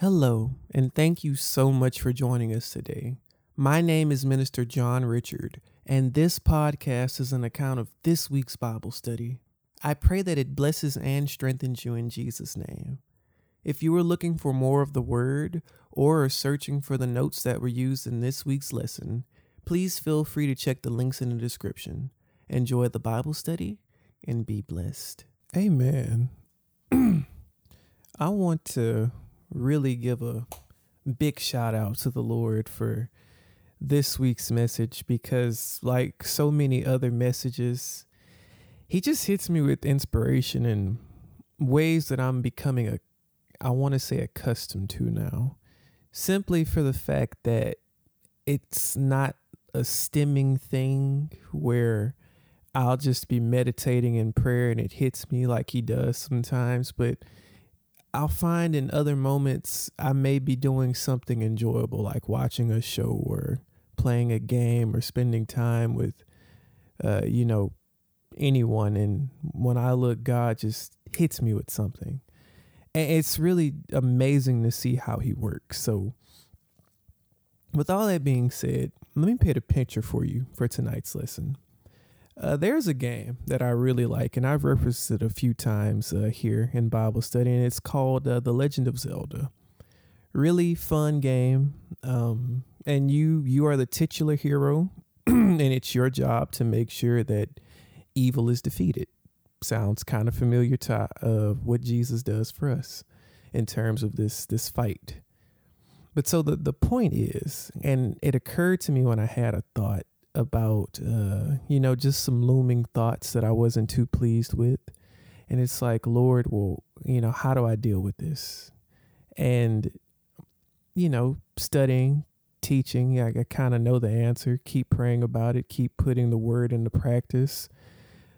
Hello, and thank you so much for joining us today. My name is Minister John Richard, and this podcast is an account of this week's Bible study. I pray that it blesses and strengthens you in Jesus' name. If you are looking for more of the Word or are searching for the notes that were used in this week's lesson, please feel free to check the links in the description. Enjoy the Bible study and be blessed. Amen. I want to really give a big shout out to the Lord for this week's message because, like so many other messages, He just hits me with inspiration in ways that I'm becoming a, I want to say, accustomed to now. Simply for the fact that it's not a stimming thing where I'll just be meditating in prayer and it hits me like He does sometimes, but I'll find in other moments I may be doing something enjoyable, like watching a show or playing a game or spending time with, uh, you know, anyone. And when I look, God just hits me with something. And it's really amazing to see how He works. So, with all that being said, let me paint a picture for you for tonight's lesson. Uh, there's a game that I really like, and I've referenced it a few times uh, here in Bible study, and it's called uh, The Legend of Zelda. Really fun game, um, and you you are the titular hero, and it's your job to make sure that evil is defeated. Sounds kind of familiar to uh, what Jesus does for us in terms of this this fight. But so the the point is, and it occurred to me when I had a thought about uh, you know just some looming thoughts that I wasn't too pleased with, and it's like, Lord, well, you know, how do I deal with this? And you know, studying, teaching, I, I kind of know the answer. Keep praying about it. Keep putting the word into practice.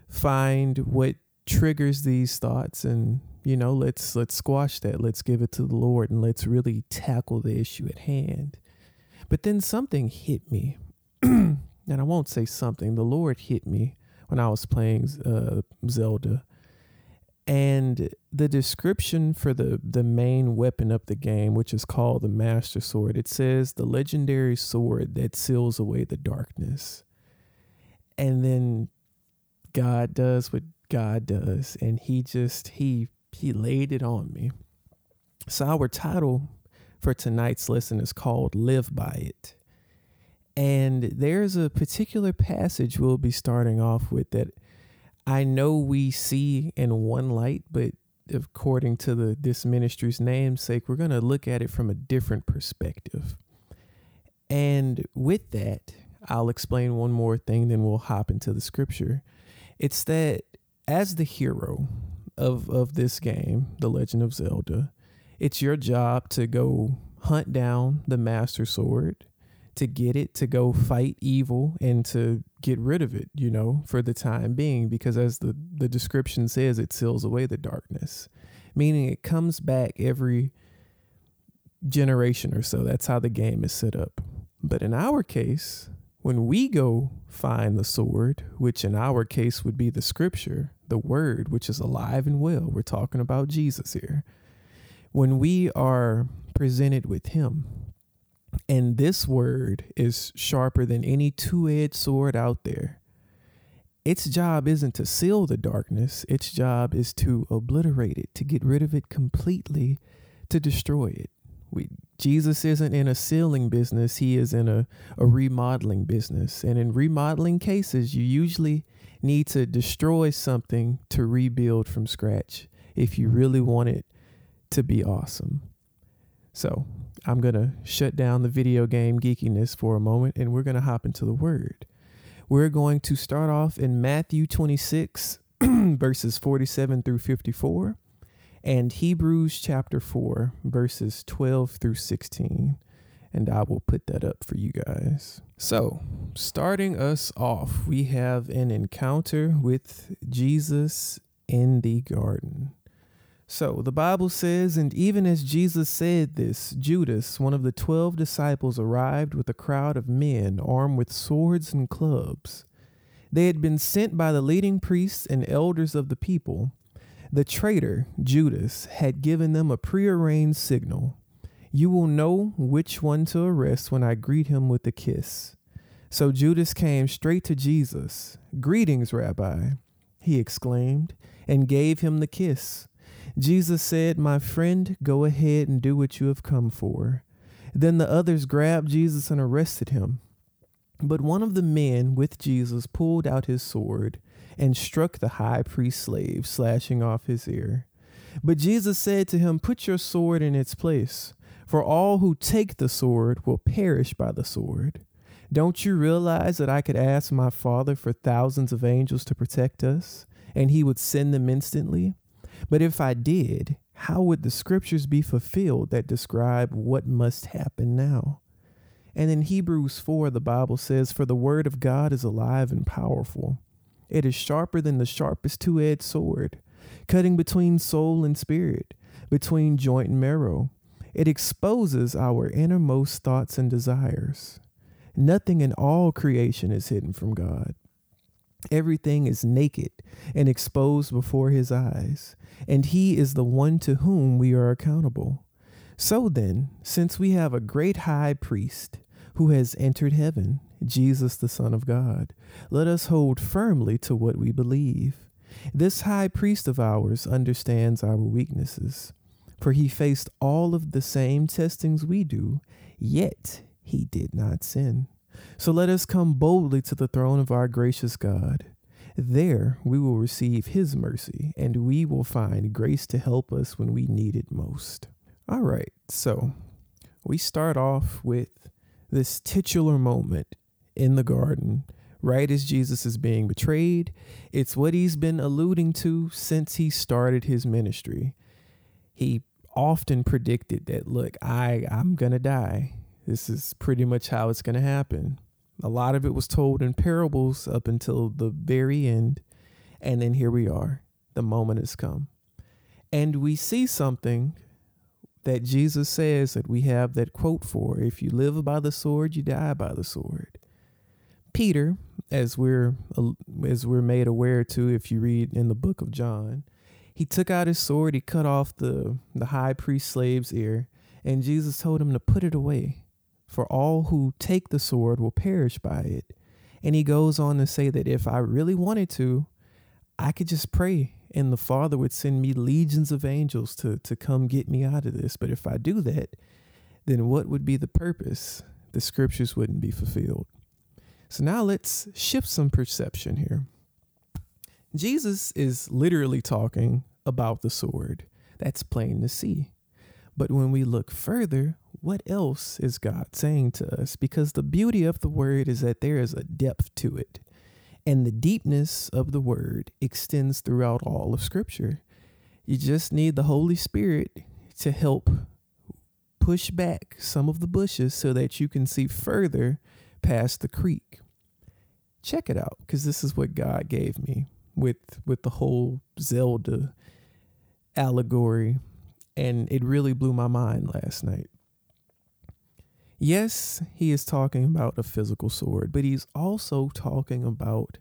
Find what triggers these thoughts and you know let's let's squash that let's give it to the lord and let's really tackle the issue at hand but then something hit me and I won't say something. The Lord hit me when I was playing uh, Zelda, and the description for the the main weapon of the game, which is called the Master Sword, it says the legendary sword that seals away the darkness. And then God does what God does, and He just He He laid it on me. So our title for tonight's lesson is called "Live by It." And there's a particular passage we'll be starting off with that I know we see in one light, but according to the this ministry's namesake, we're going to look at it from a different perspective. And with that, I'll explain one more thing, then we'll hop into the scripture. It's that as the hero of of this game, The Legend of Zelda, it's your job to go hunt down the master sword to get it to go fight evil and to get rid of it you know for the time being because as the the description says it seals away the darkness. Meaning it comes back every generation or so. That's how the game is set up. But in our case when we go find the sword which in our case would be the scripture the word which is alive and well we're talking about Jesus here when we are presented with him and this word is sharper than any two edged sword out there. Its job isn't to seal the darkness, its job is to obliterate it, to get rid of it completely, to destroy it. We, Jesus isn't in a sealing business, he is in a, a remodeling business. And in remodeling cases, you usually need to destroy something to rebuild from scratch if you really want it to be awesome. So I'm going to shut down the video game geekiness for a moment and we're going to hop into the word. We're going to start off in Matthew 26, verses 47 through 54, and Hebrews chapter 4, verses 12 through 16. And I will put that up for you guys. So, starting us off, we have an encounter with Jesus in the garden. So the Bible says, and even as Jesus said this, Judas, one of the twelve disciples, arrived with a crowd of men armed with swords and clubs. They had been sent by the leading priests and elders of the people. The traitor, Judas, had given them a prearranged signal. You will know which one to arrest when I greet him with a kiss. So Judas came straight to Jesus. Greetings, Rabbi, he exclaimed, and gave him the kiss. Jesus said, My friend, go ahead and do what you have come for. Then the others grabbed Jesus and arrested him. But one of the men with Jesus pulled out his sword and struck the high priest's slave, slashing off his ear. But Jesus said to him, Put your sword in its place, for all who take the sword will perish by the sword. Don't you realize that I could ask my Father for thousands of angels to protect us, and he would send them instantly? But if I did, how would the scriptures be fulfilled that describe what must happen now? And in Hebrews 4, the Bible says, For the word of God is alive and powerful. It is sharper than the sharpest two edged sword, cutting between soul and spirit, between joint and marrow. It exposes our innermost thoughts and desires. Nothing in all creation is hidden from God. Everything is naked and exposed before his eyes, and he is the one to whom we are accountable. So then, since we have a great high priest who has entered heaven, Jesus the Son of God, let us hold firmly to what we believe. This high priest of ours understands our weaknesses, for he faced all of the same testings we do, yet he did not sin. So let us come boldly to the throne of our gracious God. There we will receive his mercy, and we will find grace to help us when we need it most. All right, so we start off with this titular moment in the garden, right as Jesus is being betrayed. It's what he's been alluding to since he started his ministry. He often predicted that, look, I, I'm going to die. This is pretty much how it's going to happen. A lot of it was told in parables up until the very end. And then here we are. The moment has come. And we see something that Jesus says that we have that quote for if you live by the sword, you die by the sword. Peter, as we're as we're made aware to if you read in the book of John, he took out his sword, he cut off the the high priest slave's ear, and Jesus told him to put it away for all who take the sword will perish by it. And he goes on to say that if I really wanted to, I could just pray and the Father would send me legions of angels to, to come get me out of this. But if I do that, then what would be the purpose? The scriptures wouldn't be fulfilled. So now let's shift some perception here. Jesus is literally talking about the sword. That's plain to see. But when we look further, what else is God saying to us? Because the beauty of the word is that there is a depth to it. And the deepness of the word extends throughout all of Scripture. You just need the Holy Spirit to help push back some of the bushes so that you can see further past the creek. Check it out, because this is what God gave me with with the whole Zelda allegory, and it really blew my mind last night. Yes, he is talking about a physical sword, but he's also talking about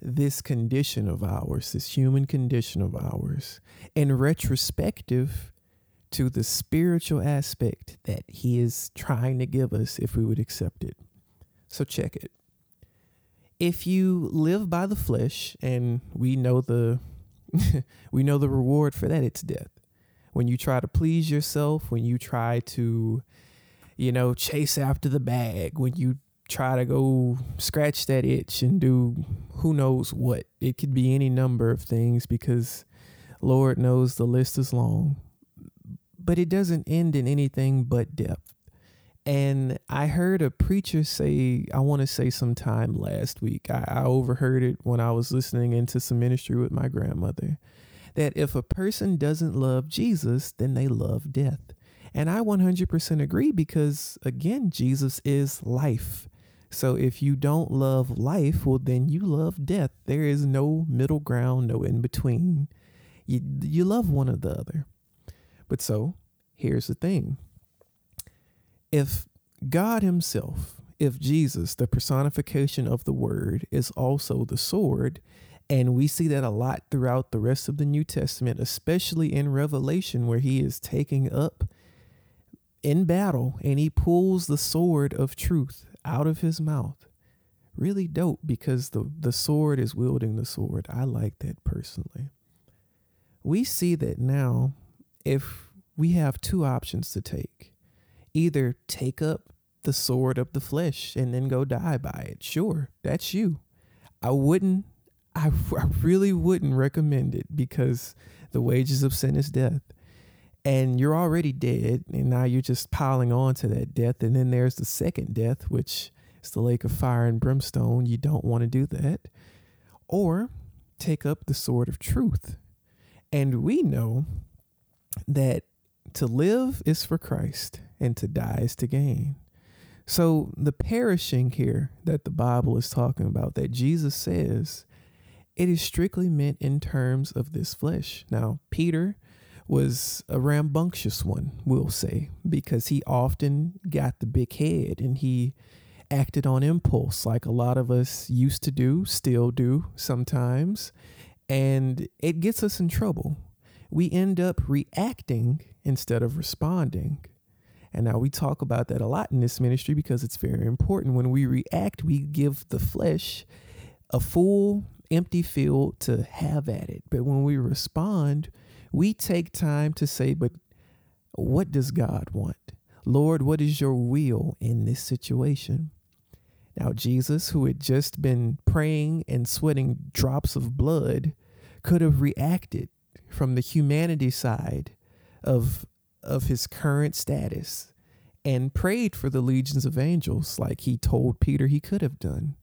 this condition of ours, this human condition of ours, in retrospective to the spiritual aspect that he is trying to give us if we would accept it. So check it. If you live by the flesh, and we know the we know the reward for that, it's death. When you try to please yourself, when you try to you know, chase after the bag, when you try to go scratch that itch and do who knows what. It could be any number of things because Lord knows the list is long. But it doesn't end in anything but death. And I heard a preacher say, I want to say sometime last week, I, I overheard it when I was listening into some ministry with my grandmother, that if a person doesn't love Jesus, then they love death. And I 100% agree because, again, Jesus is life. So if you don't love life, well, then you love death. There is no middle ground, no in between. You, you love one or the other. But so here's the thing if God Himself, if Jesus, the personification of the Word, is also the sword, and we see that a lot throughout the rest of the New Testament, especially in Revelation, where He is taking up in battle and he pulls the sword of truth out of his mouth. Really dope because the, the sword is wielding the sword. I like that personally. We see that now if we have two options to take either take up the sword of the flesh and then go die by it. Sure, that's you. I wouldn't, I, I really wouldn't recommend it because the wages of sin is death. And you're already dead, and now you're just piling on to that death. And then there's the second death, which is the lake of fire and brimstone. You don't want to do that. Or take up the sword of truth. And we know that to live is for Christ and to die is to gain. So the perishing here that the Bible is talking about, that Jesus says, it is strictly meant in terms of this flesh. Now, Peter was a rambunctious one, we'll say, because he often got the big head and he acted on impulse like a lot of us used to do, still do sometimes. And it gets us in trouble. We end up reacting instead of responding. And now we talk about that a lot in this ministry because it's very important. When we react, we give the flesh a full, empty field to have at it. But when we respond, we take time to say, But what does God want? Lord, what is your will in this situation? Now, Jesus, who had just been praying and sweating drops of blood, could have reacted from the humanity side of of his current status and prayed for the legions of angels like he told Peter he could have done.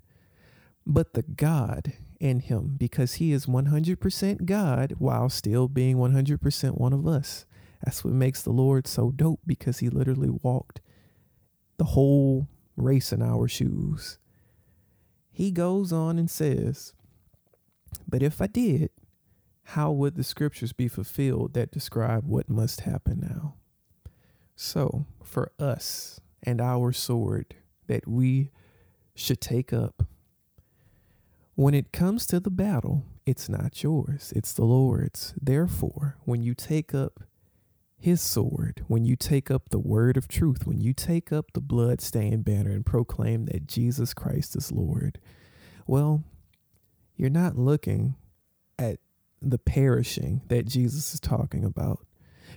But the God in him, because he is 100% God while still being 100% one of us. That's what makes the Lord so dope because he literally walked the whole race in our shoes. He goes on and says, But if I did, how would the scriptures be fulfilled that describe what must happen now? So, for us and our sword that we should take up, when it comes to the battle, it's not yours, it's the Lord's. Therefore, when you take up his sword, when you take up the word of truth, when you take up the blood-stained banner and proclaim that Jesus Christ is Lord, well, you're not looking at the perishing that Jesus is talking about.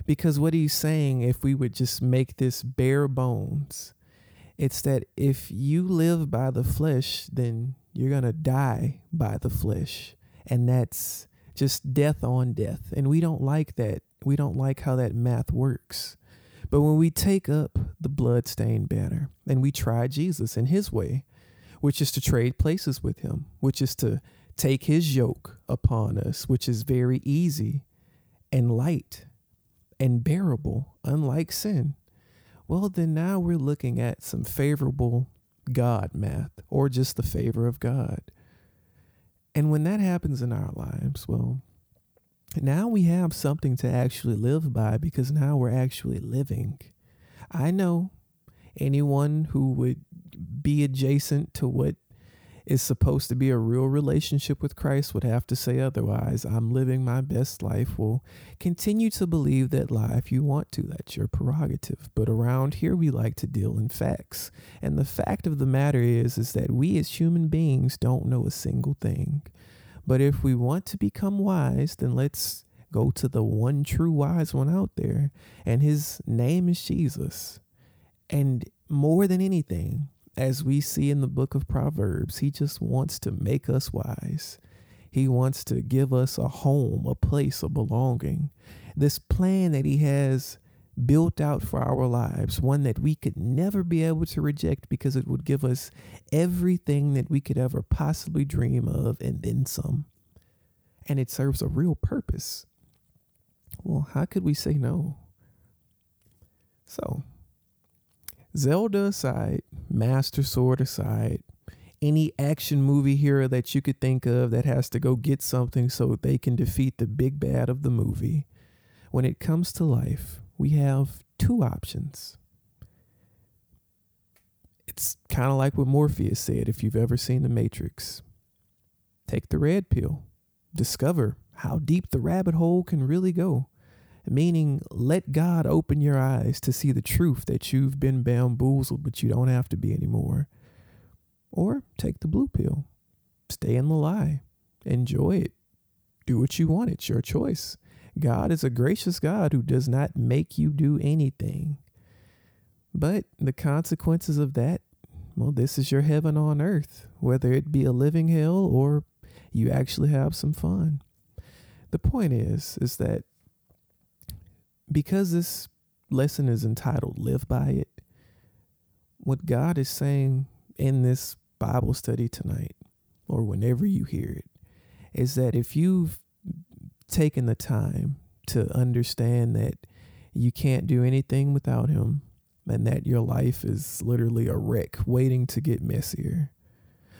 Because what he's saying, if we would just make this bare bones, it's that if you live by the flesh, then you're going to die by the flesh. And that's just death on death. And we don't like that. We don't like how that math works. But when we take up the blood-stained banner and we try Jesus in his way, which is to trade places with him, which is to take his yoke upon us, which is very easy and light and bearable, unlike sin, well, then now we're looking at some favorable God math or just the favor of God. And when that happens in our lives, well, now we have something to actually live by because now we're actually living. I know anyone who would be adjacent to what is supposed to be a real relationship with Christ would have to say otherwise. I'm living my best life. Will continue to believe that lie if you want to. That's your prerogative. But around here, we like to deal in facts. And the fact of the matter is, is that we as human beings don't know a single thing. But if we want to become wise, then let's go to the one true wise one out there. And his name is Jesus. And more than anything, as we see in the book of Proverbs, he just wants to make us wise. He wants to give us a home, a place of belonging. This plan that he has built out for our lives, one that we could never be able to reject because it would give us everything that we could ever possibly dream of and then some. And it serves a real purpose. Well, how could we say no? So, Zelda aside, Master Sword aside, any action movie hero that you could think of that has to go get something so they can defeat the big bad of the movie. When it comes to life, we have two options. It's kind of like what Morpheus said if you've ever seen The Matrix. Take the red pill, discover how deep the rabbit hole can really go. Meaning let God open your eyes to see the truth that you've been bamboozled, but you don't have to be anymore. Or take the blue pill, stay in the lie, enjoy it, do what you want. It's your choice. God is a gracious God who does not make you do anything. But the consequences of that, well, this is your heaven on earth, whether it be a living hell or you actually have some fun. The point is, is that because this lesson is entitled Live by It, what God is saying in this Bible study tonight, or whenever you hear it, is that if you've taken the time to understand that you can't do anything without Him and that your life is literally a wreck waiting to get messier,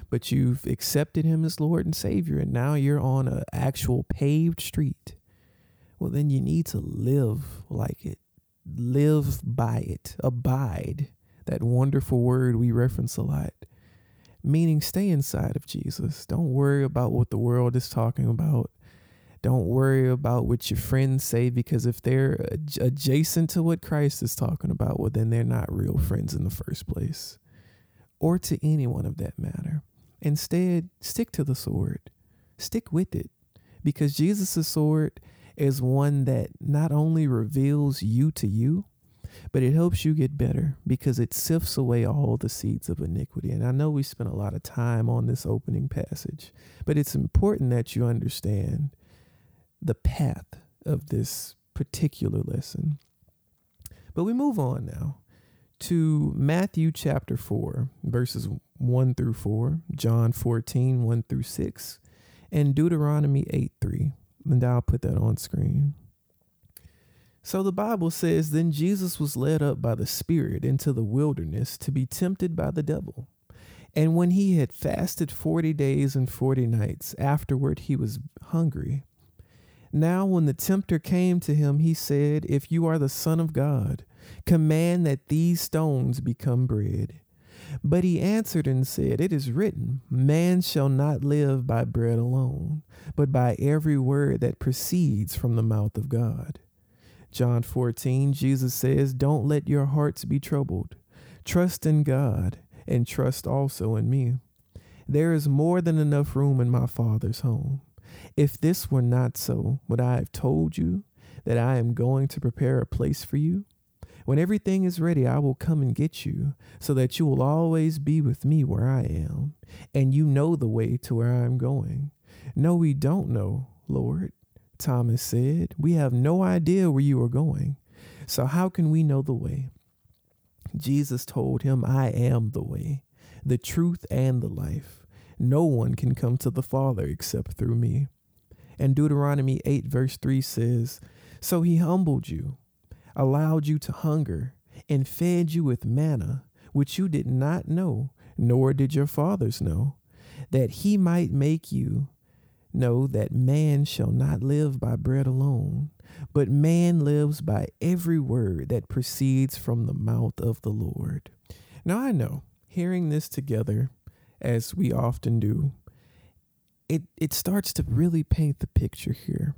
but you've accepted Him as Lord and Savior and now you're on an actual paved street well, then you need to live like it, live by it, abide. That wonderful word we reference a lot, meaning stay inside of Jesus. Don't worry about what the world is talking about. Don't worry about what your friends say because if they're adjacent to what Christ is talking about, well, then they're not real friends in the first place, or to anyone of that matter. Instead, stick to the sword, stick with it, because Jesus' sword is one that not only reveals you to you, but it helps you get better because it sifts away all the seeds of iniquity. And I know we spent a lot of time on this opening passage, but it's important that you understand the path of this particular lesson. But we move on now to Matthew chapter 4, verses 1 through 4, John 14, 1 through 6, and Deuteronomy 8, 3 and I'll put that on screen. So the Bible says, Then Jesus was led up by the Spirit into the wilderness to be tempted by the devil. And when he had fasted forty days and forty nights, afterward he was hungry. Now, when the tempter came to him, he said, If you are the Son of God, command that these stones become bread. But he answered and said, It is written, Man shall not live by bread alone, but by every word that proceeds from the mouth of God. John 14, Jesus says, Don't let your hearts be troubled. Trust in God, and trust also in me. There is more than enough room in my Father's home. If this were not so, would I have told you that I am going to prepare a place for you? When everything is ready, I will come and get you, so that you will always be with me where I am, and you know the way to where I am going. No, we don't know, Lord, Thomas said. We have no idea where you are going. So how can we know the way? Jesus told him, I am the way, the truth, and the life. No one can come to the Father except through me. And Deuteronomy 8, verse 3 says, So he humbled you allowed you to hunger, and fed you with manna, which you did not know, nor did your fathers know, that he might make you know that man shall not live by bread alone, but man lives by every word that proceeds from the mouth of the Lord. Now I know, hearing this together, as we often do, it, it starts to really paint the picture here.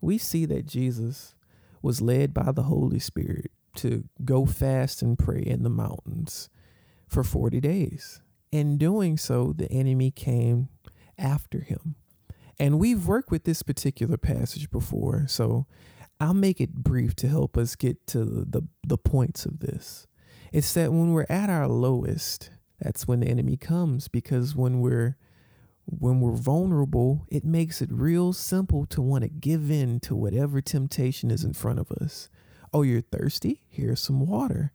We see that Jesus was led by the Holy Spirit to go fast and pray in the mountains for 40 days. In doing so, the enemy came after him. And we've worked with this particular passage before, so I'll make it brief to help us get to the, the points of this. It's that when we're at our lowest, that's when the enemy comes because when we're when we're vulnerable, it makes it real simple to want to give in to whatever temptation is in front of us. Oh, you're thirsty? Here's some water.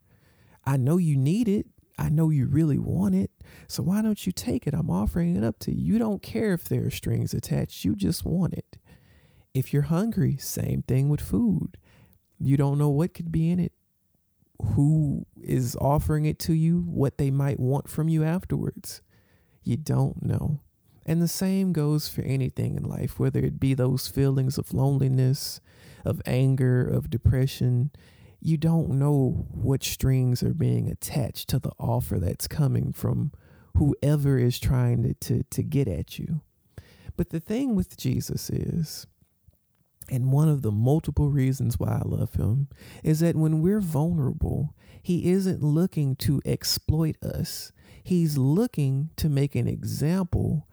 I know you need it. I know you really want it. So why don't you take it? I'm offering it up to you. You don't care if there are strings attached, you just want it. If you're hungry, same thing with food. You don't know what could be in it, who is offering it to you, what they might want from you afterwards. You don't know. And the same goes for anything in life, whether it be those feelings of loneliness, of anger, of depression. You don't know what strings are being attached to the offer that's coming from whoever is trying to, to, to get at you. But the thing with Jesus is, And one of the multiple reasons why I love him is that when we're vulnerable, he isn't looking to exploit us. He's looking to make an example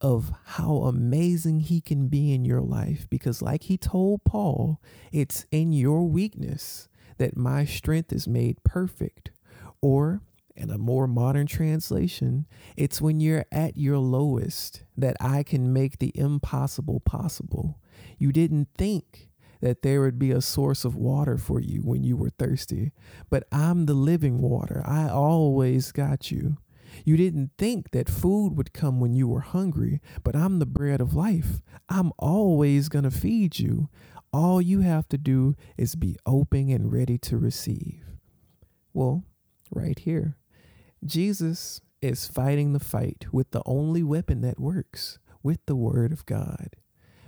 of how amazing he can be in your life. Because, like he told Paul, it's in your weakness that my strength is made perfect. Or, in a more modern translation, it's when you're at your lowest that I can make the impossible possible. You didn't think that there would be a source of water for you when you were thirsty, but I'm the living water. I always got you. You didn't think that food would come when you were hungry, but I'm the bread of life. I'm always going to feed you. All you have to do is be open and ready to receive. Well, right here, Jesus is fighting the fight with the only weapon that works with the Word of God.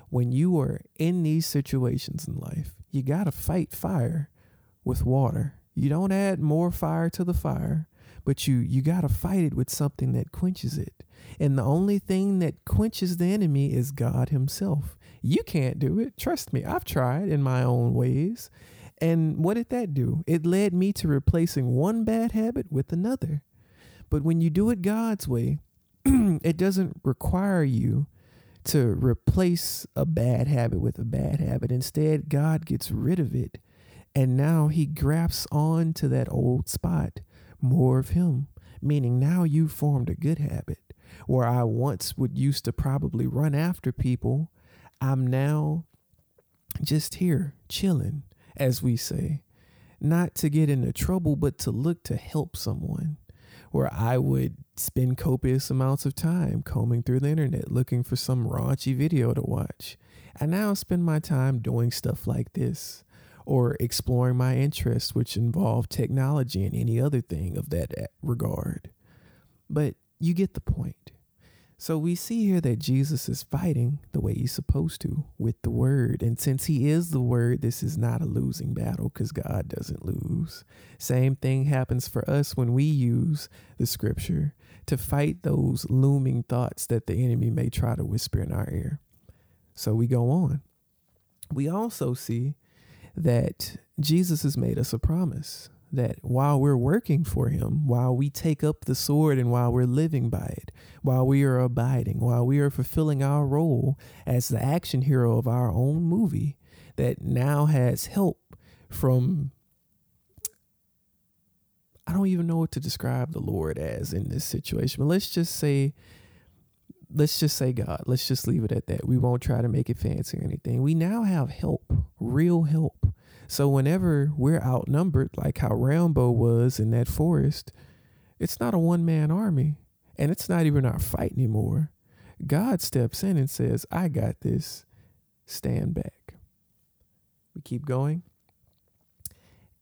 When you are in these situations in life, you got to fight fire with water. You don't add more fire to the fire but you you got to fight it with something that quenches it. And the only thing that quenches the enemy is god himself. You can't do it. Trust me i've tried in my own ways. And what did that do? It led me to replacing one bad habit with another. But when you do it god's way it doesn't require you to replace a bad habit with a bad habit. Instead god gets rid of it. And now he grafts on to that old spot more of him, meaning now you formed a good habit. Where I once would used to probably run after people, I'm now just here chilling, as we say, not to get into trouble, but to look to help someone. Where I would spend copious amounts of time combing through the internet looking for some raunchy video to watch. I now spend my time doing stuff like this or exploring my interests, which involve technology and any other thing of that eh, regard. But you get the point. So we see here that Jesus is fighting the way he's supposed to with the word. And since he is the word, this is not a losing battle because God doesn't lose. Same thing happens for us when we use the scripture to fight those looming thoughts that the enemy may try to whisper in our ear. So we go on. We also see that Jesus has made us a promise that while we're working for him, while we take up the sword and while we're living by it, while we are abiding, while we are fulfilling our role as the action hero of our own movie, that now has help from. I don't even know what to describe the Lord as in this situation, but let's just say let's just say God. Let's just leave it at that. We won't try to make it fancy or anything. We now have help, real help. So whenever we're outnumbered, like how Rambo was in that forest, it's not a one man army and it's not even our fight anymore. God steps in and says, I got this. Stand back. We keep going.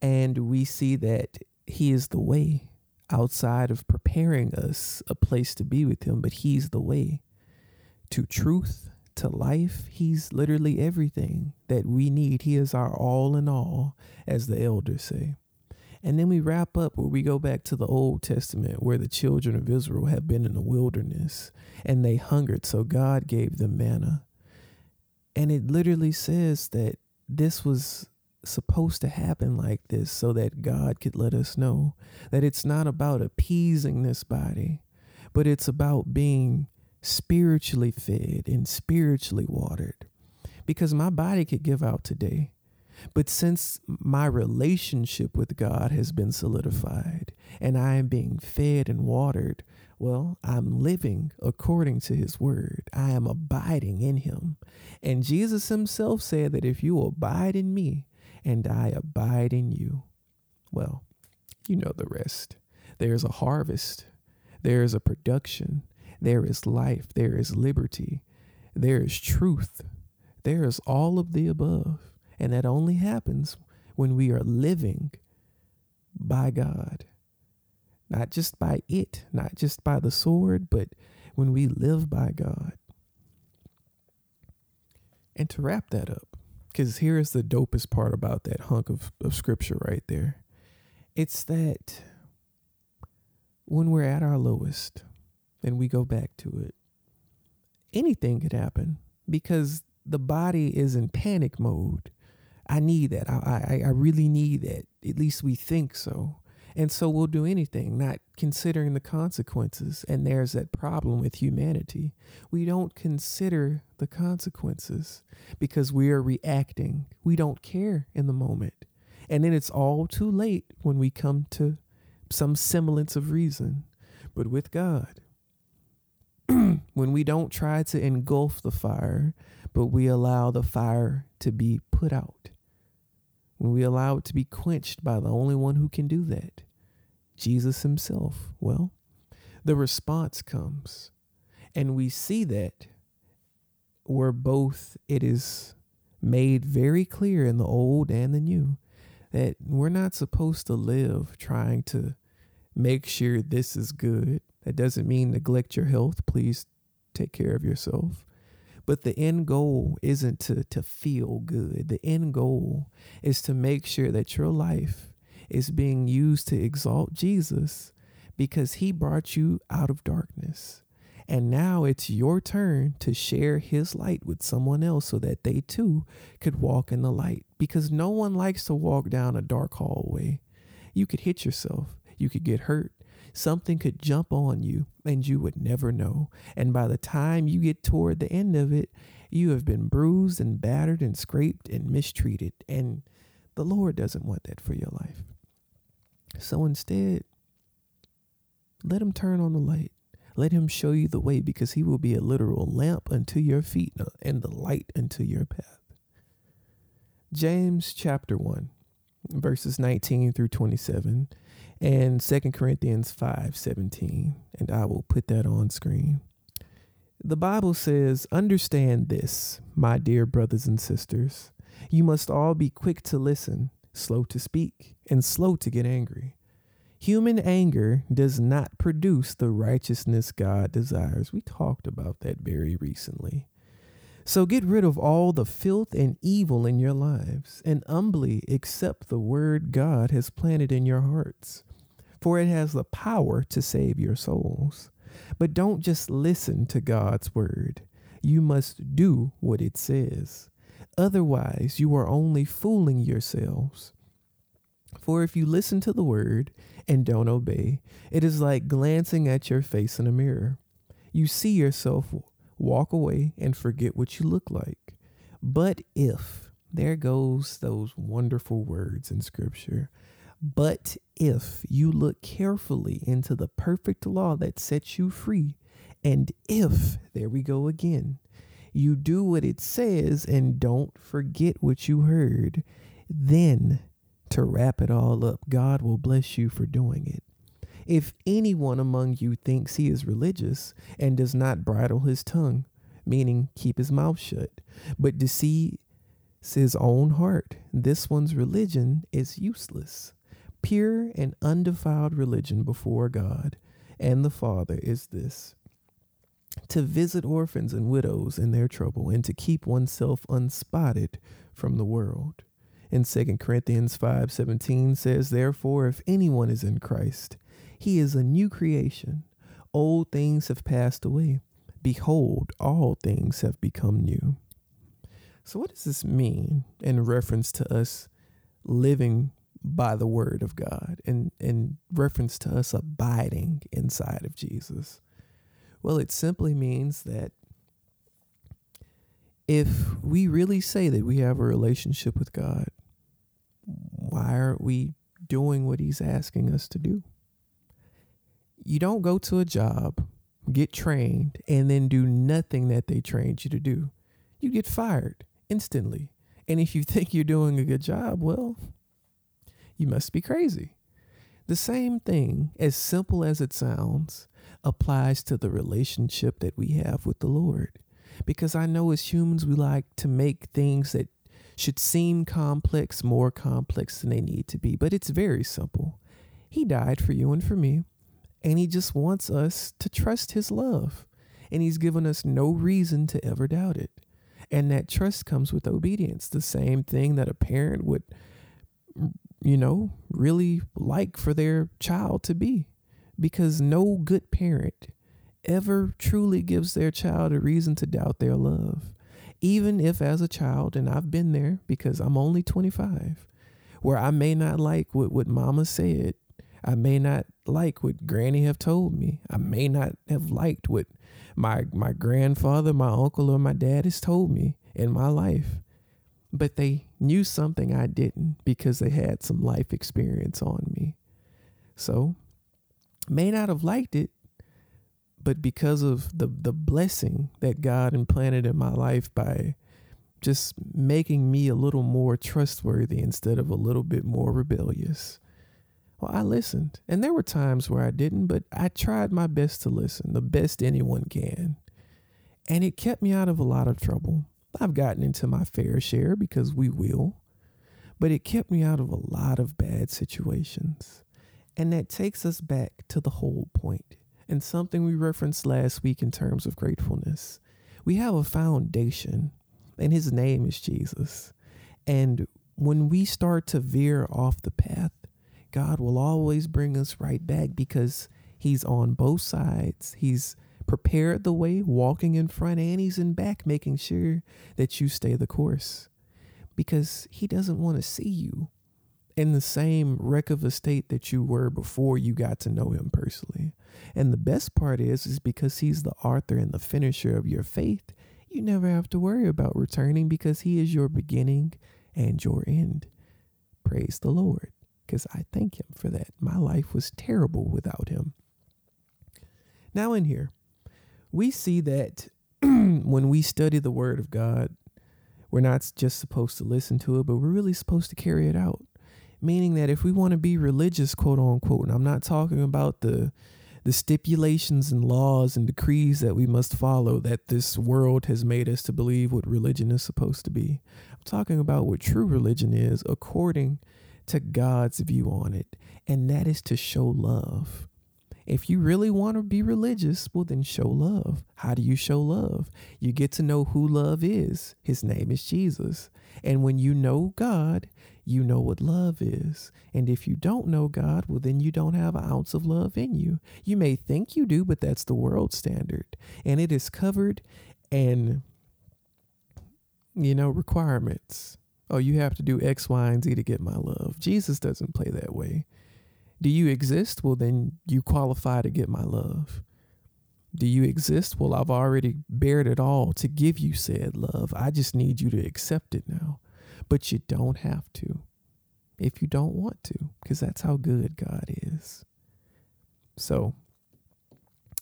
And we see that He is the way outside of preparing us a place to be with Him, but He's the way to truth, to life. He's literally everything that we need. He is our all in all, as the elders say. And then we wrap up where we go back to the Old Testament, where the children of Israel have been in the wilderness and they hungered, so God gave them manna. And it literally says that this was supposed to happen like this so that God could let us know that it's not about appeasing this body, but it's about being spiritually fed and spiritually watered. Because my body could give out today. But since my relationship with God has been solidified and I am being fed and watered, well, I'm living according to his word. I am abiding in him. And Jesus himself said that if you abide in me, and I abide in you. Well, you know the rest. There's a harvest, there is a production, there is life, there is liberty, there is truth, there is all of the above. And that only happens when we are living by God. Not just by it, not just by the sword, but when we live by God. And to wrap that up, because here's the dopest part about that hunk of, of scripture right there it's that when we're at our lowest and we go back to it, anything could happen because the body is in panic mode. I need that. I, I, I really need that. At least we think so. And so we'll do anything, not considering the consequences. And there's that problem with humanity. We don't consider the consequences because we are reacting. We don't care in the moment. And then it's all too late when we come to some semblance of reason. But with God, when we don't try to engulf the fire, but we allow the fire to be put out, when we allow it to be quenched by the only one who can do that, Jesus Himself, well, the response comes. And we see that where both it is made very clear in the old and the new that we're not supposed to live trying to make sure this is good. That doesn't mean neglect your health. Please take care of yourself. But the end goal isn't to, to feel good. The end goal is to make sure that your life is being used to exalt Jesus because he brought you out of darkness. And now it's your turn to share his light with someone else so that they too could walk in the light. Because no one likes to walk down a dark hallway. You could hit yourself, you could get hurt, something could jump on you, and you would never know. And by the time you get toward the end of it, you have been bruised and battered and scraped and mistreated. And the Lord doesn't want that for your life. So instead, let Him turn on the light. Let him show you the way because he will be a literal lamp unto your feet and the light unto your path. James chapter 1, verses 19 through 27, and 2 Corinthians 5 17. And I will put that on screen. The Bible says, Understand this, my dear brothers and sisters. You must all be quick to listen, slow to speak, and slow to get angry. Human anger does not produce the righteousness God desires. We talked about that very recently. So get rid of all the filth and evil in your lives and humbly accept the word God has planted in your hearts, for it has the power to save your souls. But don't just listen to God's word, you must do what it says. Otherwise, you are only fooling yourselves. For if you listen to the word and don't obey, it is like glancing at your face in a mirror. You see yourself walk away and forget what you look like. But if, there goes those wonderful words in scripture, but if you look carefully into the perfect law that sets you free, and if, there we go again, you do what it says and don't forget what you heard, then to wrap it all up, God will bless you for doing it. If anyone among you thinks he is religious and does not bridle his tongue, meaning keep his mouth shut, but deceives his own heart, this one's religion is useless. Pure and undefiled religion before God and the Father is this to visit orphans and widows in their trouble and to keep oneself unspotted from the world in 2 Corinthians 5:17 says, "Therefore if anyone is in Christ, he is a new creation. Old things have passed away; behold, all things have become new." So what does this mean in reference to us living by the word of God and in reference to us abiding inside of Jesus? Well, it simply means that if we really say that we have a relationship with God, why aren't we doing what he's asking us to do? You don't go to a job, get trained, and then do nothing that they trained you to do. You get fired instantly. And if you think you're doing a good job, well, you must be crazy. The same thing, as simple as it sounds, applies to the relationship that we have with the Lord. Because I know as humans, we like to make things that should seem complex, more complex than they need to be, but it's very simple. He died for you and for me, and He just wants us to trust His love, and He's given us no reason to ever doubt it. And that trust comes with obedience, the same thing that a parent would, you know, really like for their child to be. Because no good parent ever truly gives their child a reason to doubt their love. Even if as a child, and I've been there because I'm only 25, where I may not like what, what mama said. I may not like what granny have told me. I may not have liked what my my grandfather, my uncle, or my dad has told me in my life. But they knew something I didn't because they had some life experience on me. So may not have liked it, but because of the the blessing that God implanted in my life by just making me a little more trustworthy instead of a little bit more rebellious. Well, I listened, and there were times where I didn't, but I tried my best to listen, the best anyone can. And it kept me out of a lot of trouble. I've gotten into my fair share because we will, but it kept me out of a lot of bad situations. And that takes us back to the whole point and something we referenced last week in terms of gratefulness. We have a foundation, and his name is Jesus. And when we start to veer off the path, God will always bring us right back because he's on both sides. He's prepared the way, walking in front, and he's in back, making sure that you stay the course because he doesn't want to see you in the same wreck of a state that you were before you got to know him personally. And the best part is is because he's the author and the finisher of your faith, you never have to worry about returning because he is your beginning and your end. Praise the Lord, because I thank him for that. My life was terrible without him. Now, in here, we see that when we study the Word of God, we're not just supposed to listen to it, but we're really supposed to carry it out meaning that if we want to be religious, quote unquote, and I'm not talking about the the stipulations and laws and decrees that we must follow that this world has made us to believe what religion is supposed to be. I'm talking about what true religion is according to God's view on it, and that is to show love. If you really want to be religious, well, then show love. How do you show love? You get to know who love is. His name is Jesus. And when you know God, you know what love is. And if you don't know God, well, then you don't have an ounce of love in you. You may think you do, but that's the world standard. And it is covered in, you know, requirements. Oh, you have to do X, Y, and Z to get my love. Jesus doesn't play that way. Do you exist? Well, then you qualify to get my love. Do you exist? Well, I've already bared it all to give you said love. I just need you to accept it now. But you don't have to if you don't want to, because that's how good God is. So,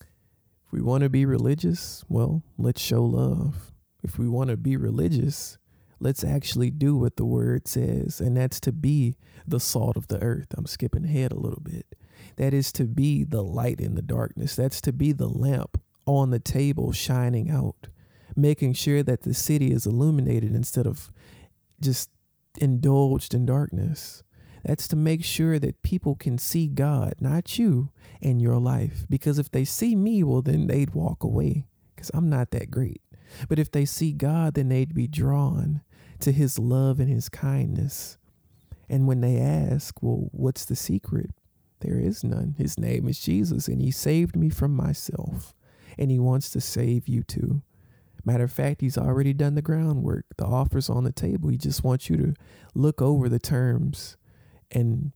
if we want to be religious, well, let's show love. If we want to be religious, let's actually do what the word says, and that's to be the salt of the earth. I'm skipping ahead a little bit. That is to be the light in the darkness. That's to be the lamp on the table shining out, making sure that the city is illuminated instead of just indulged in darkness. That's to make sure that people can see God, not you, in your life. Because if they see me, well, then they'd walk away because I'm not that great. But if they see God, then they'd be drawn to his love and his kindness. And when they ask, well, what's the secret? There is none. His name is Jesus, and he saved me from myself, and he wants to save you too. Matter of fact, he's already done the groundwork. The offer's on the table. He just wants you to look over the terms and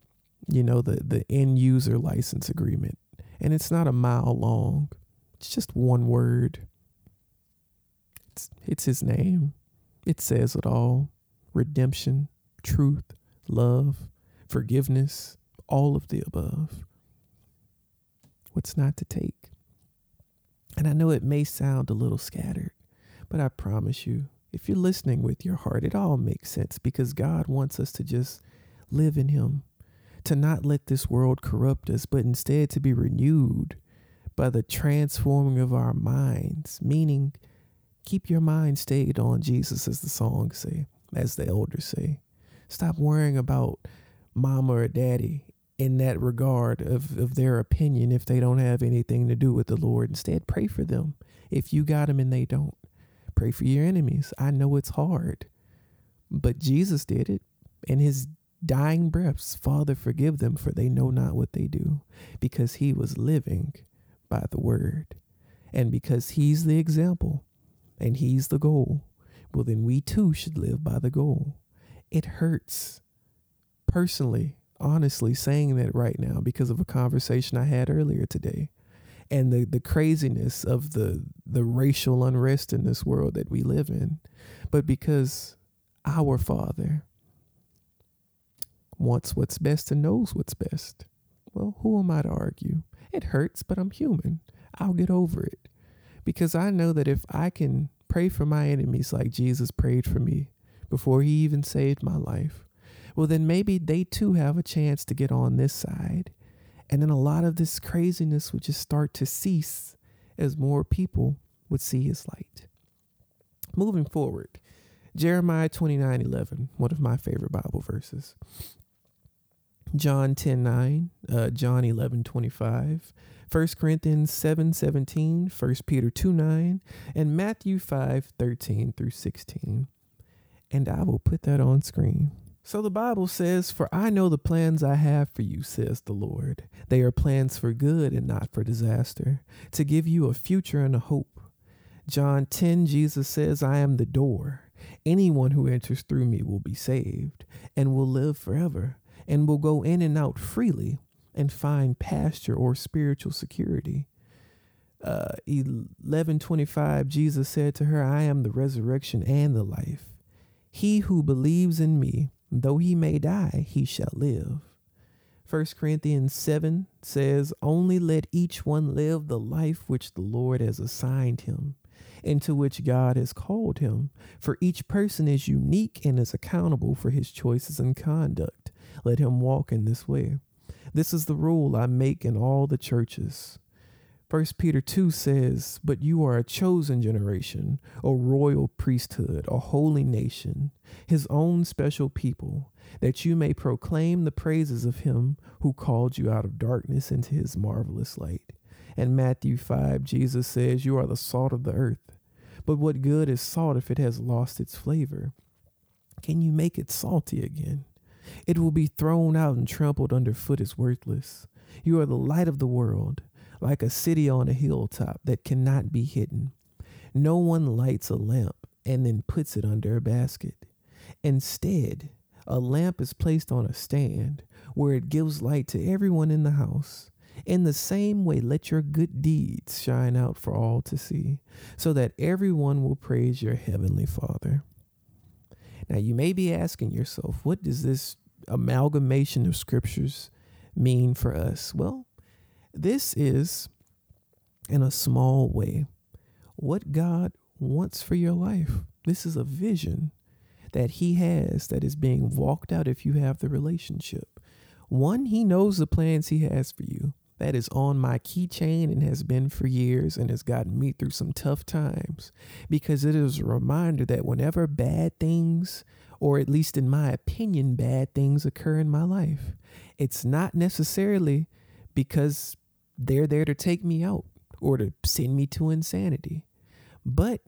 you know the the end user license agreement. And it's not a mile long. It's just one word. It's it's his name. It says it all. Redemption, truth, love, forgiveness, all of the above. What's not to take? And I know it may sound a little scattered, but I promise you, if you're listening with your heart, it all makes sense because God wants us to just live in Him, to not let this world corrupt us, but instead to be renewed by the transforming of our minds, meaning keep your mind stayed on Jesus, as the songs say, as the elders say. Stop worrying about mama or daddy in that regard of, of their opinion if they don't have anything to do with the Lord. Instead, pray for them if you got them and they don't. Pray for your enemies. I know it's hard, but Jesus did it. In his dying breaths, Father, forgive them, for they know not what they do, because he was living by the word. And because he's the example and he's the goal, well, then we too should live by the goal. It hurts. Personally, honestly, saying that right now because of a conversation I had earlier today and the, the craziness of the the racial unrest in this world that we live in, but because our Father wants what's best and knows what's best. Well, who am I to argue? It hurts, but I'm human. I'll get over it. Because I know that if I can pray for my enemies like Jesus prayed for me before he even saved my life, well, then maybe they too have a chance to get on this side. And then a lot of this craziness would just start to cease as more people would see his light. Moving forward, Jeremiah 29 11, one of my favorite Bible verses. John 10 9, uh, John 11 25, 1 Corinthians 7 17, 1 Peter 2 9, and Matthew 5 13 through 16. And I will put that on screen. So the Bible says, For I know the plans I have for you, says the Lord. They are plans for good and not for disaster, to give you a future and a hope. John 10, Jesus says, I am the door. Anyone who enters through me will be saved and will live forever and will go in and out freely and find pasture or spiritual security. Uh, 1125 Jesus said to her, I am the resurrection and the life. He who believes in me, though he may die, he shall live. 1 Corinthians 7 says, Only let each one live the life which the Lord has assigned him, into which God has called him. For each person is unique and is accountable for his choices and conduct. Let him walk in this way. This is the rule I make in all the churches. 1 Peter 2 says, But you are a chosen generation, a royal priesthood, a holy nation, his own special people, that you may proclaim the praises of him who called you out of darkness into his marvelous light. And Matthew 5, Jesus says, You are the salt of the earth. But what good is salt if it has lost its flavor? Can you make it salty again? It will be thrown out and trampled underfoot as worthless. You are the light of the world, like a city on a hilltop that cannot be hidden. No one lights a lamp and then puts it under a basket. Instead, a lamp is placed on a stand where it gives light to everyone in the house. In the same way, let your good deeds shine out for all to see, so that everyone will praise your heavenly Father. Now, you may be asking yourself, what does this amalgamation of scriptures mean for us? Well, this is, in a small way, what God wants for your life. This is a vision that He has that is being walked out if you have the relationship. One, He knows the plans He has for you. That is on my keychain and has been for years and has gotten me through some tough times because it is a reminder that whenever bad things or at least in my opinion, bad things occur in my life. It's not necessarily because they're there to take me out or to send me to insanity. But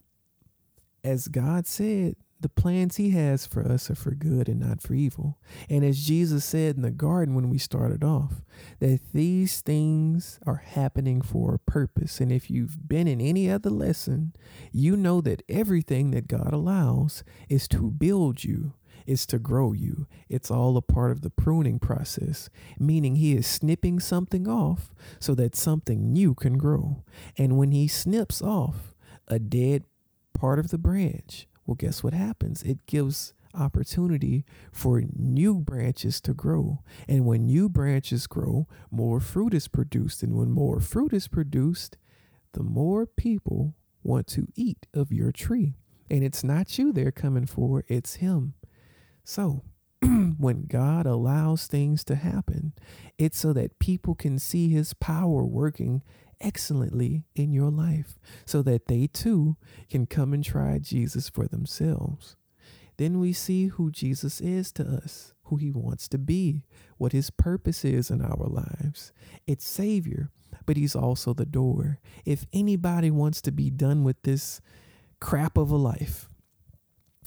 as God said, the plans he has for us are for good and not for evil. And as Jesus said in the garden when we started off, that these things are happening for a purpose. And if you've been in any other lesson, you know that everything that God allows is to build you, is to grow you. It's all a part of the pruning process, meaning he is snipping something off so that something new can grow. And when he snips off a dead part of the branch, well, guess what happens? It gives opportunity for new branches to grow. And when new branches grow, more fruit is produced. And when more fruit is produced, the more people want to eat of your tree. And it's not you they're coming for, it's Him. So, when God allows things to happen, it's so that people can see His power working excellently in your life so that they too can come and try Jesus for themselves. Then we see who Jesus is to us, who he wants to be, what his purpose is in our lives. It's Savior, but he's also the door. If anybody wants to be done with this crap of a life,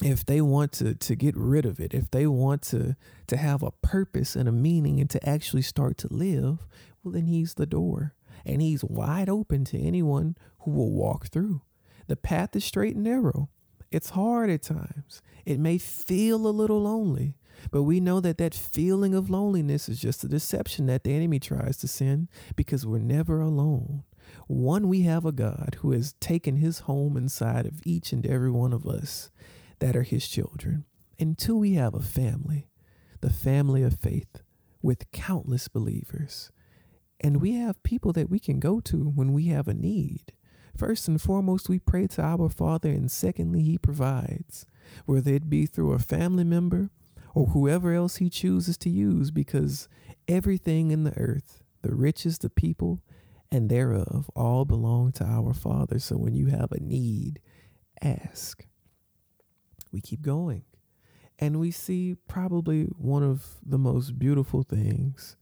if they want to to get rid of it if they want to to have a purpose and a meaning and to actually start to live well then he's the door and he's wide open to anyone who will walk through. The path is straight and narrow, It's hard at times. It may feel a little lonely, but we know that that feeling of loneliness is just a deception that the enemy tries to send because we're never alone. One, we have a God who has taken his home inside of each and every one of us that are his children. And two, we have a family, the family of faith with countless believers. And we have people that we can go to when we have a need. First and foremost, we pray to our Father, and secondly, He provides, whether it be through a family member or whoever else He chooses to use, because everything in the earth, the riches, the people, and thereof, all belong to our Father. So when you have a need, ask. We keep going. And we see probably one of the most beautiful things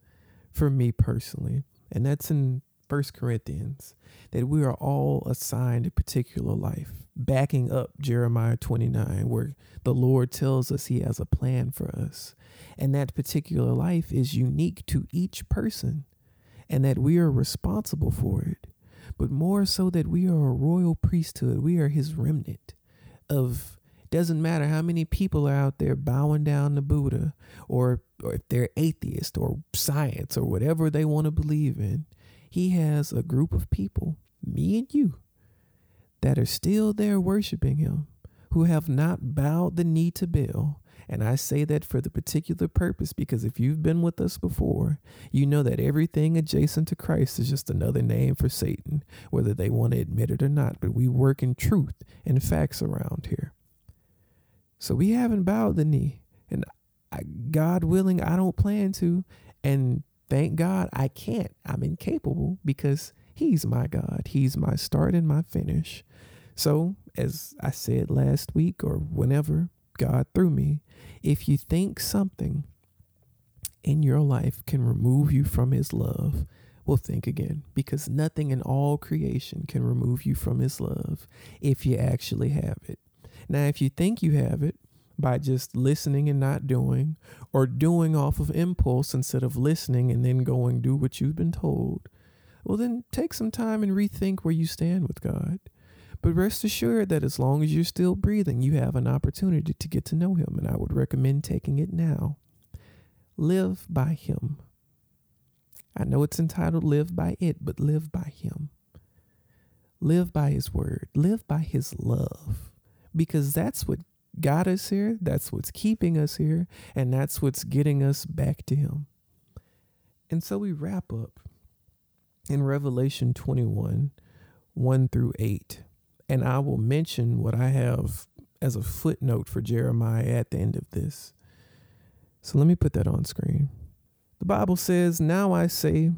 for me personally, and that's in First Corinthians, that we are all assigned a particular life, backing up Jeremiah 29, where the Lord tells us he has a plan for us. And that particular life is unique to each person, and that we are responsible for it. But more so that we are a royal priesthood, we are his remnant of doesn't matter how many people are out there bowing down to Buddha or, or if they're atheist or science or whatever they want to believe in. He has a group of people, me and you, that are still there worshiping him, who have not bowed the knee to Baal. And I say that for the particular purpose because if you've been with us before, you know that everything adjacent to Christ is just another name for Satan, whether they want to admit it or not. But we work in truth and facts around here. So we haven't bowed the knee. And I, God willing, I don't plan to. And Thank God I can't. I'm incapable because He's my God. He's my start and my finish. So, as I said last week or whenever God threw me, if you think something in your life can remove you from His love, well, think again because nothing in all creation can remove you from His love if you actually have it. Now, if you think you have it, by just listening and not doing, or doing off of impulse instead of listening and then going do what you've been told, well, then take some time and rethink where you stand with God. But rest assured that as long as you're still breathing, you have an opportunity to get to know Him, and I would recommend taking it now. Live by Him. I know it's entitled Live by It, but live by Him. Live by His Word. Live by His love. Because that's what got us here, that's what's keeping us here, and that's what's getting us back to Him. And so we wrap up in Revelation 21 1 through 8. And I will mention what I have as a footnote for Jeremiah at the end of this. So let me put that on screen. The Bible says, Now I say,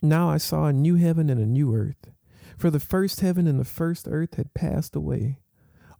now I saw a new heaven and a new earth. For the first heaven and the first earth had passed away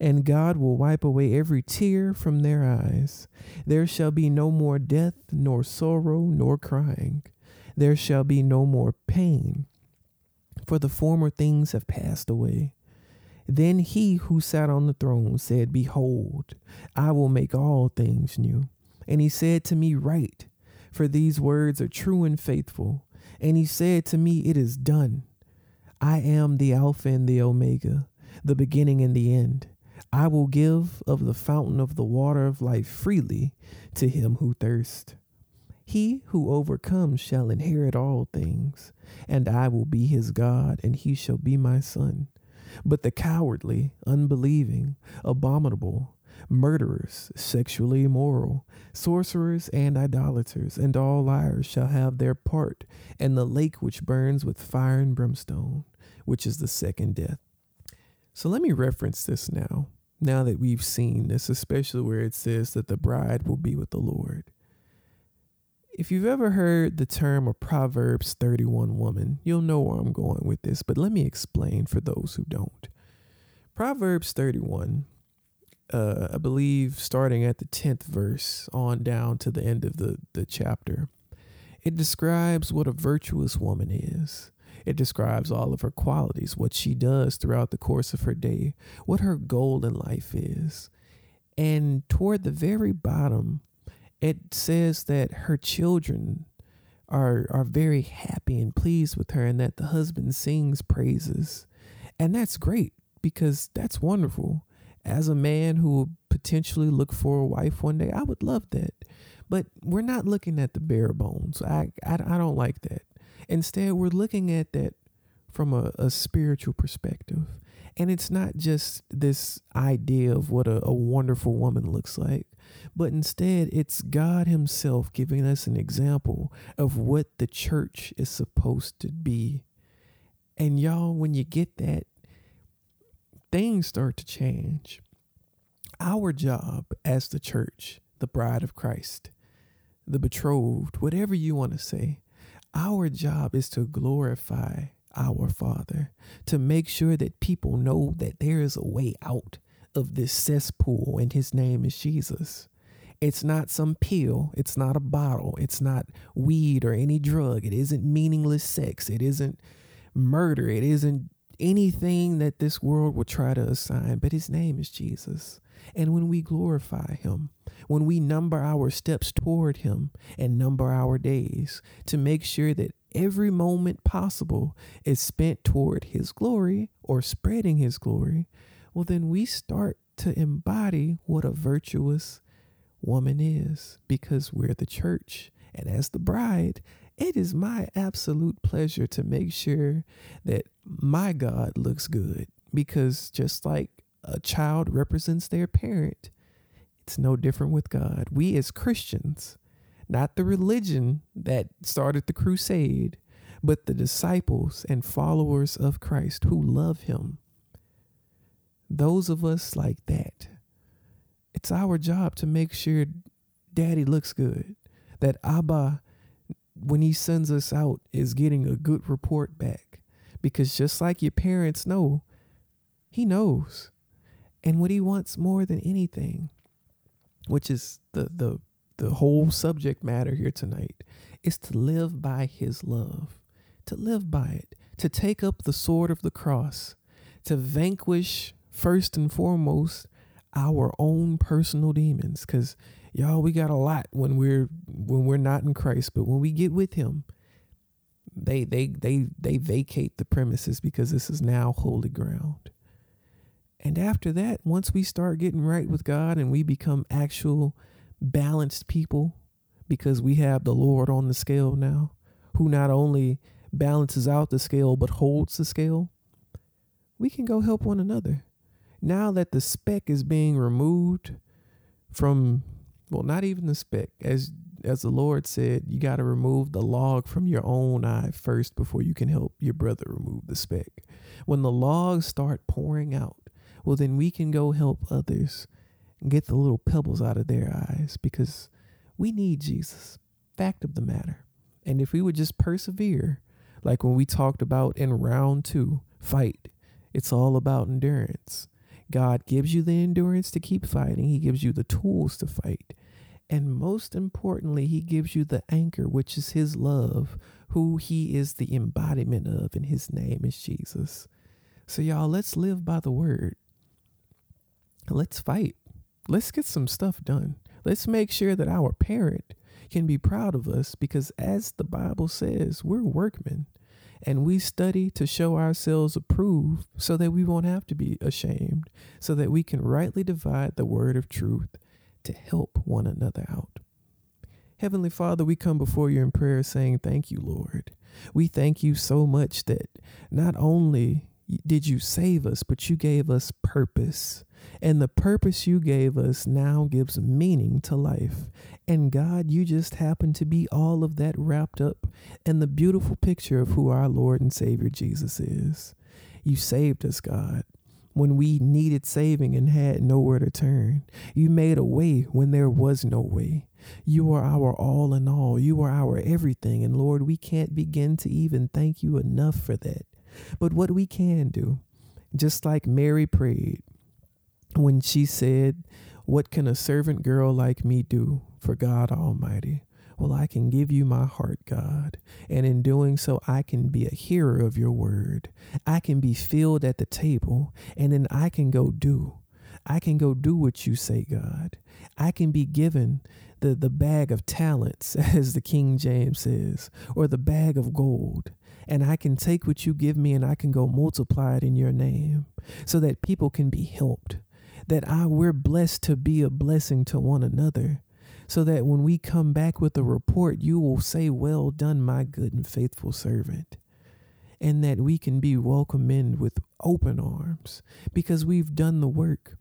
and God will wipe away every tear from their eyes. There shall be no more death, nor sorrow, nor crying. There shall be no more pain, for the former things have passed away. Then he who sat on the throne said, Behold, I will make all things new. And he said to me, Write, for these words are true and faithful. And he said to me, It is done. I am the Alpha and the Omega, the beginning and the end. I will give of the fountain of the water of life freely to him who thirsts. He who overcomes shall inherit all things, and I will be his God, and he shall be my son. But the cowardly, unbelieving, abominable, murderers, sexually immoral, sorcerers, and idolaters, and all liars shall have their part in the lake which burns with fire and brimstone, which is the second death. So let me reference this now now that we've seen this, especially where it says that the bride will be with the Lord. If you've ever heard the term a Proverbs 31 woman, you'll know where I'm going with this, but let me explain for those who don't. Proverbs 31 uh, I believe, starting at the 10th verse on down to the end of the, the chapter. It describes what a virtuous woman is. It describes all of her qualities, what she does throughout the course of her day, what her goal in life is. And toward the very bottom, it says that her children are are very happy and pleased with her and that the husband sings praises. And that's great because that's wonderful. As a man who will potentially look for a wife one day, I would love that. But we're not looking at the bare bones. I, I, I don't like that. Instead, we're looking at that from a, a spiritual perspective. And it's not just this idea of what a, a wonderful woman looks like, but instead it's God Himself giving us an example of what the church is supposed to be. And y'all, when you get that, things start to change. Our job as the church, the bride of Christ, the betrothed, whatever you want to say, our job is to glorify our Father, to make sure that people know that there is a way out of this cesspool, and His name is Jesus. It's not some pill. It's not a bottle. It's not weed or any drug. It isn't meaningless sex. It isn't murder. It isn't anything that this world will try to assign. But His name is Jesus. And when we glorify Him, when we number our steps toward Him and number our days to make sure that every moment possible is spent toward His glory or spreading His glory, well, then we start to embody what a virtuous woman is because we're the church. And as the bride, it is my absolute pleasure to make sure that my God looks good because just like a child represents their parent, it's no different with God. We as Christians, not the religion that started the crusade, but the disciples and followers of Christ who love him. Those of us like that, it's our job to make sure daddy looks good, that Abba, when he sends us out, is getting a good report back. Because just like your parents know, he knows. And what he wants more than anything which is the the the whole subject matter here tonight, is to live by his love, to live by it, to take up the sword of the cross, to vanquish first and foremost our own personal demons cuz y'all we got a lot when we're when we're not in Christ, but when we get with him, they they they they vacate the premises because this is now holy ground. And after that, once we start getting right with God and we become actual balanced people, because we have the Lord on the scale now, who not only balances out the scale but holds the scale, we can go help one another. Now that the speck is being removed from, well, not even the speck, as as the Lord said, you got to remove the log from your own eye first before you can help your brother remove the speck. When the logs start pouring out, well, then we can go help others and get the little pebbles out of their eyes because we need Jesus. Fact of the matter. And if we would just persevere, like when we talked about in round two, fight, it's all about endurance. God gives you the endurance to keep fighting, He gives you the tools to fight. And most importantly, He gives you the anchor, which is His love, who He is the embodiment of, and His name is Jesus. So, y'all, let's live by the word. Let's fight. Let's get some stuff done. Let's make sure that our parent can be proud of us because, as the Bible says, we're workmen and we study to show ourselves approved so that we won't have to be ashamed, so that we can rightly divide the word of truth to help one another out. Heavenly Father, we come before you in prayer saying, Thank you, Lord. We thank you so much that not only did you save us, but you gave us purpose. And the purpose you gave us now gives meaning to life. And God, you just happen to be all of that wrapped up in the beautiful picture of who our Lord and Savior Jesus is. You saved us, God, when we needed saving and had nowhere to turn. You made a way when there was no way. You are our all in all. You are our everything. And Lord, we can't begin to even thank you enough for that. But what we can do, just like Mary prayed, when she said, What can a servant girl like me do for God Almighty? Well, I can give you my heart, God. And in doing so, I can be a hearer of your word. I can be filled at the table, and then I can go do. I can go do what you say, God. I can be given the, the bag of talents, as the King James says, or the bag of gold. And I can take what you give me and I can go multiply it in your name so that people can be helped. That I we're blessed to be a blessing to one another so that when we come back with a report, you will say, Well done, my good and faithful servant. And that we can be welcomed in with open arms because we've done the work.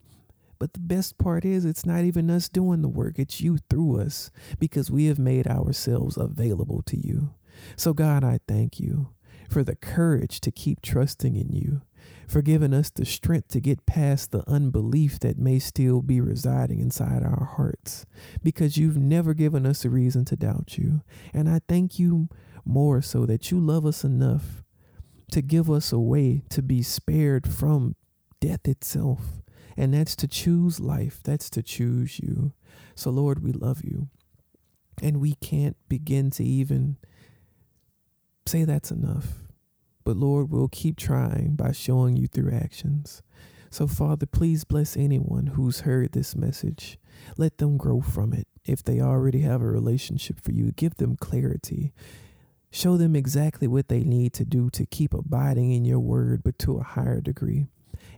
But the best part is, it's not even us doing the work, it's you through us because we have made ourselves available to you. So, God, I thank you for the courage to keep trusting in you for giving us the strength to get past the unbelief that may still be residing inside our hearts, because you've never given us a reason to doubt you. And I thank you more so that you love us enough to give us a way to be spared from death itself. And that's to choose life, that's to choose you. So, Lord, we love you. And we can't begin to even say that's enough. But Lord, we'll keep trying by showing you through actions. So, Father, please bless anyone who's heard this message. Let them grow from it. If they already have a relationship for you, give them clarity. Show them exactly what they need to do to keep abiding in your word, but to a higher degree.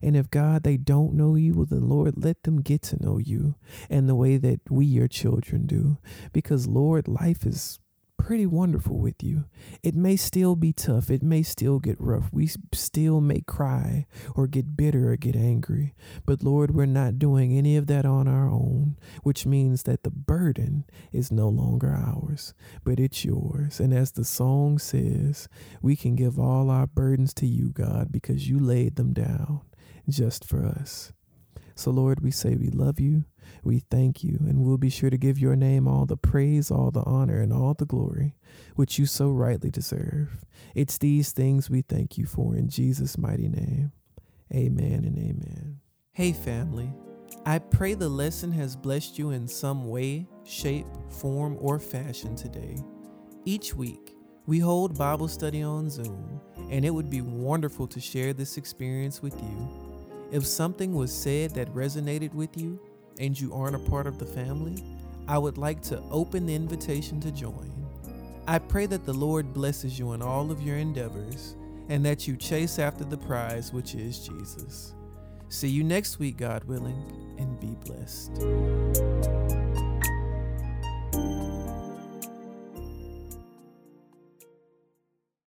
And if God, they don't know you, well, then Lord, let them get to know you and the way that we, your children, do. Because, Lord, life is pretty wonderful with you. It may still be tough. It may still get rough. We still may cry or get bitter or get angry. But Lord, we're not doing any of that on our own, which means that the burden is no longer ours, but it's yours. And as the song says, we can give all our burdens to you, God, because you laid them down just for us. So, Lord, we say we love you. We thank you, and we'll be sure to give your name all the praise, all the honor, and all the glory, which you so rightly deserve. It's these things we thank you for in Jesus' mighty name. Amen and amen. Hey, family. I pray the lesson has blessed you in some way, shape, form, or fashion today. Each week, we hold Bible study on Zoom, and it would be wonderful to share this experience with you. If something was said that resonated with you and you aren't a part of the family, I would like to open the invitation to join. I pray that the Lord blesses you in all of your endeavors and that you chase after the prize, which is Jesus. See you next week, God willing, and be blessed.